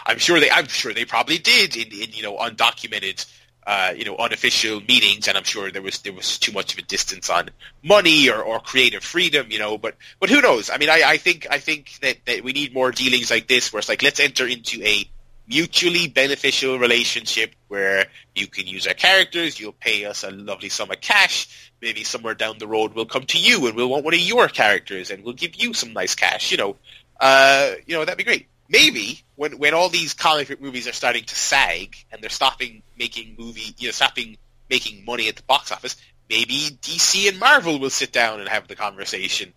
I'm sure they I'm sure they probably did in, in you know undocumented uh, you know unofficial meetings, and I'm sure there was there was too much of a distance on money or, or creative freedom, you know. But but who knows? I mean, I, I think I think that, that we need more dealings like this, where it's like let's enter into a mutually beneficial relationship where you can use our characters, you'll pay us a lovely sum of cash. Maybe somewhere down the road we'll come to you and we'll want one of your characters and we'll give you some nice cash. You know, uh, you know that'd be great. Maybe when when all these comic book movies are starting to sag and they're stopping making movie, you know, stopping making money at the box office, maybe DC and Marvel will sit down and have the conversation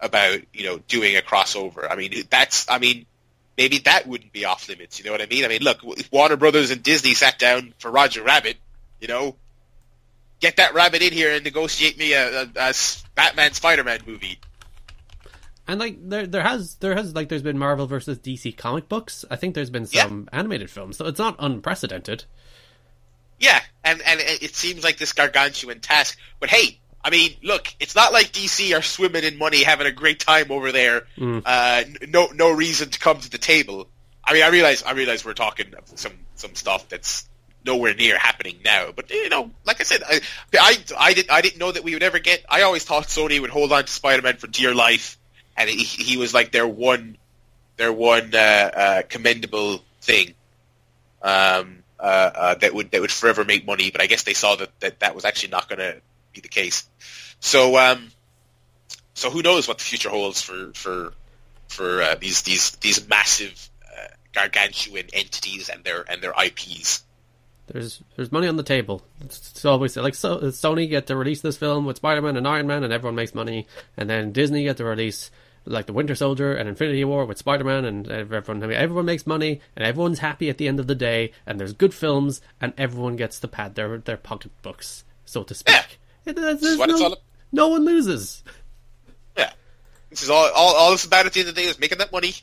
about you know doing a crossover. I mean, that's I mean maybe that wouldn't be off limits. You know what I mean? I mean, look, if Warner Brothers and Disney sat down for Roger Rabbit, you know, get that rabbit in here and negotiate me a Batman Spider-Man movie. And like there, there has, there has like there's been Marvel versus DC comic books. I think there's been Yeah. some animated films, so it's not unprecedented. Yeah, and and it it seems like this gargantuan task. But hey, I mean, look, it's not like DC are swimming in money, having a great time over there. Mm. Uh, no, no reason to come to the table. I mean, I realize, I realize we're talking some some stuff that's nowhere near happening now. But you know, like I said, I, I, I didn't, I didn't know that we would ever get. I always thought Sony would hold on to Spider-Man for dear life, and he, he was like their one, their one uh, uh, commendable thing. Um, uh, uh, that would that would forever make money, but I guess they saw that that, that was actually not going to be the case. So, um, so who knows what the future holds for for for uh, these these these massive uh, gargantuan entities and their and their IPs. There's there's money on the table. It's, always like so, Sony get to release this film with Spider-Man and Iron Man, and everyone makes money. And then Disney get to release like the Winter Soldier and Infinity War with Spider-Man, and everyone I mean, everyone makes money, and everyone's happy at the end of the day. And there's good films, and everyone gets to pad their their pocketbooks, so to speak. Yeah. It- This is there's what it's no, all. no one loses. Yeah, this is all all all it's about at the end of the day is making that money.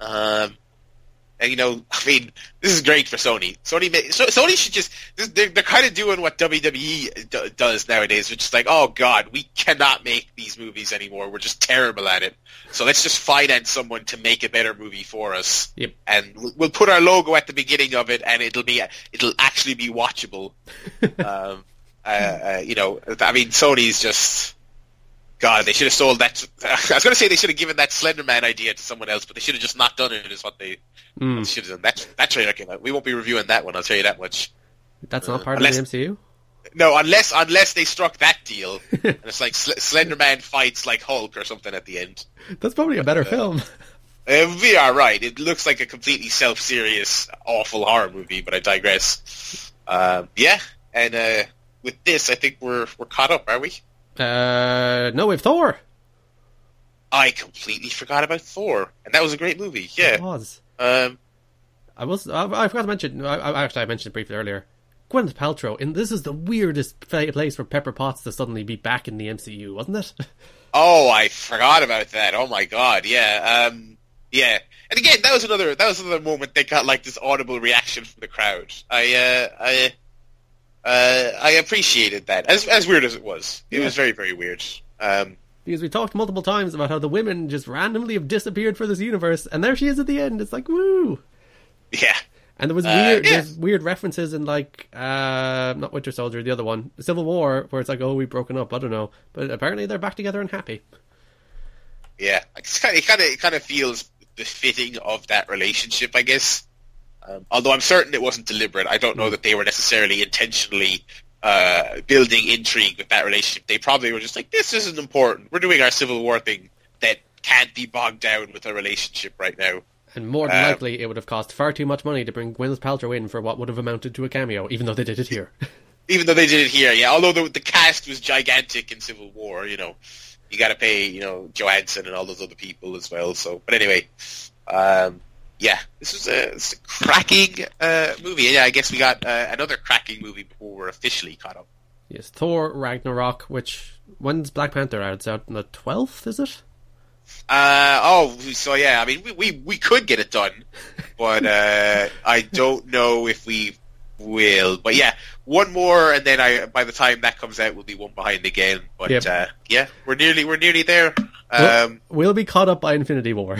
Um, and you know, I mean, this is great for Sony. Sony, so, Sony should just this- they're they're kind of doing what WWE d- does nowadays, which is like, oh god, we cannot make these movies anymore. We're just terrible at it. So let's just finance someone to make a better movie for us. Yep. And we'll, we'll put our logo at the beginning of it, and it'll be it'll actually be watchable. um, uh, uh, you know, I mean, Sony's just. God, they should have sold that. I was going to say they should have given that Slenderman idea to someone else, but they should have just not done it. Is what they Mm, should have done. That that trailer came out. We won't be reviewing that one. I'll tell you that much. that's not Uh, part unless- of the MCU. No, unless unless they struck that deal, and it's like Sl- Slenderman fights like Hulk or something at the end. That's probably a better film. It would be all right. It looks like a completely self-serious, awful horror movie, but I digress. Um, yeah, and uh, with this, I think we're we're caught up, are we? Uh, no, we have Thor. I completely forgot about Thor, and that was a great movie. Yeah. It was. Um, I was. I, I forgot to mention. I, I, actually, I mentioned it briefly earlier. Gwyneth Paltrow, and this is the weirdest place for Pepper Potts to suddenly be back in the MCU, wasn't it? oh, I forgot about that. Oh my god, yeah. Um, yeah. And again, that was another that was another moment they got like this audible reaction from the crowd. I uh, I uh, I appreciated that. As as weird as it was, it Yeah. was very very weird. Um, because we talked multiple times about how the women just randomly have disappeared for this universe, and there she is at the end. It's like woo. yeah. And there was Uh, weird, yeah. there's weird references in like, uh, not Winter Soldier, the other one, Civil War, where it's like, oh, we've broken up. I don't know, but apparently they're back together and happy. Yeah, it's kind of, it kind of, it kind of feels befitting of that relationship, I guess. Um, although I'm certain it wasn't deliberate. I don't know that they were necessarily intentionally uh, building intrigue with that relationship. They probably were just like, "This isn't important. We're doing our Civil War thing that can't be bogged down with a relationship right now." And more than Um, likely, it would have cost far too much money to bring Gwyneth Paltrow in for what would have amounted to a cameo, even though they did it here. Even though they did it here, yeah. Although the, the cast was gigantic in Civil War, you know, you got to pay, you know, Johansson and all those other people as well. So, but anyway, um, yeah, this was a, this is a cracking uh, movie. Yeah, I guess we got uh, another cracking movie before we're officially caught up. yes, Thor Ragnarok, which when's Black Panther out? It's out on the twelfth, is it? Uh, oh, so yeah, I mean, we, we, we could get it done, but uh, I don't know if we will. But yeah, one more, and then I by the time that comes out, we'll be one behind again. But Yep. uh, yeah, we're nearly we're nearly there. We'll- Um, we'll be caught up by Infinity War.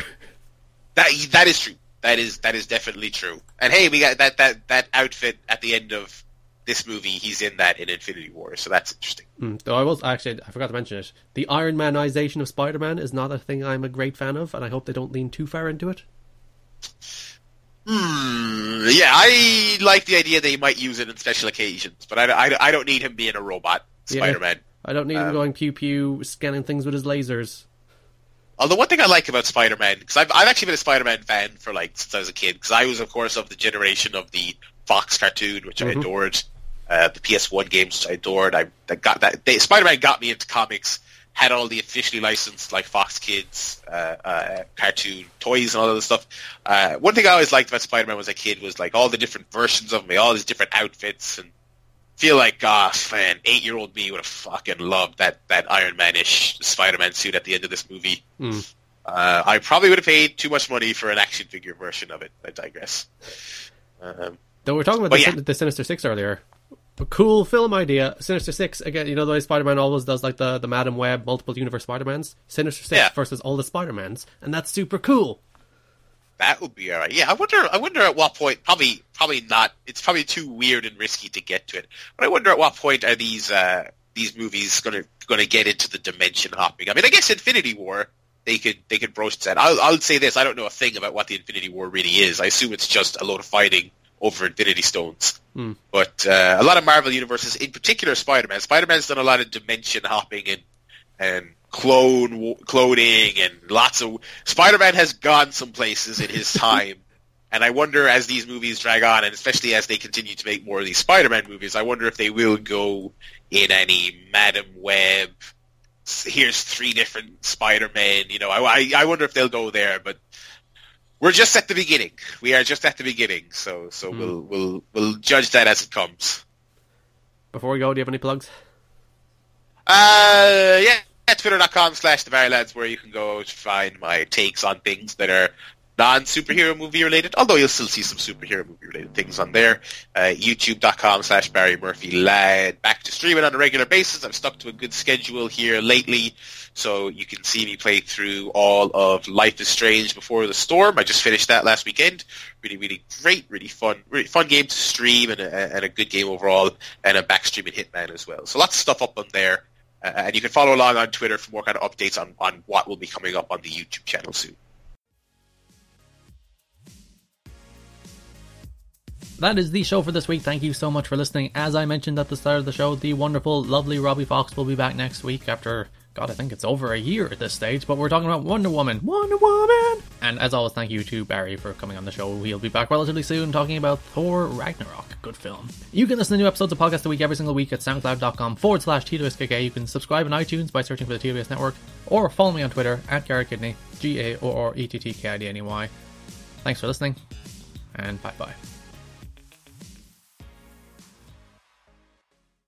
that that is true. That is that is definitely true. And hey, we got that that that outfit at the end of this movie. He's in that in Infinity War, so that's interesting. Mm, Though I was actually, I forgot to mention it. The Iron Manization of Spider-Man is not a thing I'm a great fan of, and I hope they don't lean too far into it. Hmm. Yeah, I like the idea that he might use it in special occasions, but I, I, I don't need him being a robot Spider-Man. I don't need him Um, going pew pew, scanning things with his lasers. Although one thing I like about Spider-Man, because I've, I've actually been a Spider-Man fan for like since I was a kid, because I was of course of the generation of the Fox cartoon, which I Mhm. adored, uh, the PS1 games, which I adored. I that got that they, Spider-Man got me into comics. Had all the officially licensed like Fox Kids uh, uh, cartoon toys and all of this stuff. Uh, one thing I always liked about Spider-Man as a kid was like all the different versions of me, all these different outfits, and feel like, ah, man, eight-year-old me would have fucking loved that that Iron Man-ish Spider-Man suit at the end of this movie. Hmm. Uh, I probably would have paid too much money for an action figure version of it. I digress. Um, Though we're talking about the, yeah. The Sinister Six earlier. A cool film idea. Sinister Six again. You know the way Spider-Man always does, like the the Madame Web multiple universe Spider-Mans. Sinister Six Yeah. versus all the Spider-Mans, and that's super cool. That would be alright. Yeah, I wonder. I wonder at what point. Probably, probably not. It's probably too weird and risky to get to it. But I wonder at what point are these uh, these movies going to going to get into the dimension hopping? I mean, I guess Infinity War they could they could broach that. I'll I'll say this. I don't know a thing about what the Infinity War really is. I assume it's just a load of fighting over Infinity Stones. Hmm. But uh, a lot of Marvel universes, in particular Spider-Man, Spider-Man's done a lot of dimension hopping and and clone cloning and lots of Spider-Man has gone some places in his time. And I wonder as these movies drag on, and especially as they continue to make more of these Spider-Man movies, I wonder if they will go in any Madame Web. Here's three different Spider-Men. You know, I, I I wonder if they'll go there, but we're just at the beginning. We are just at the beginning, so so we'll we'll we'll judge that as it comes. Before we go, do you have any plugs? Uh, yeah, twitter.com slash the Barry Lads where you can go to find my takes on things that are non-superhero movie related, although you'll still see some superhero movie related things on there. Uh, youtube.com slash Barry Murphy Lad. Back to streaming on a regular basis. I've stuck to a good schedule here lately, so you can see me play through all of Life is Strange Before the Storm. I just finished that last weekend. Really, really great, really fun, really fun game to stream and a, and a good game overall, and a back streaming Hitman as well. So lots of stuff up on there. Uh, and you can follow along on Twitter for more kind of updates on, on what will be coming up on the YouTube channel soon. That is the show for this week. Thank you so much for listening. As I mentioned at the start of the show, the wonderful, lovely Robbie Fox will be back next week after God, I think it's over a year at this stage, but we're talking about Wonder Woman. Wonder Woman! And as always, thank you to Barry for coming on the show. He'll be back relatively soon talking about Thor Ragnarok. Good film. You can listen to new episodes of Podcast a Week every single week at soundcloud.com forward slash TWSKK. You can subscribe on iTunes by searching for the TWS Network, or follow me on Twitter at Garrett Kidney, G A O R E T T K I D N E Y. Thanks for listening, and bye bye.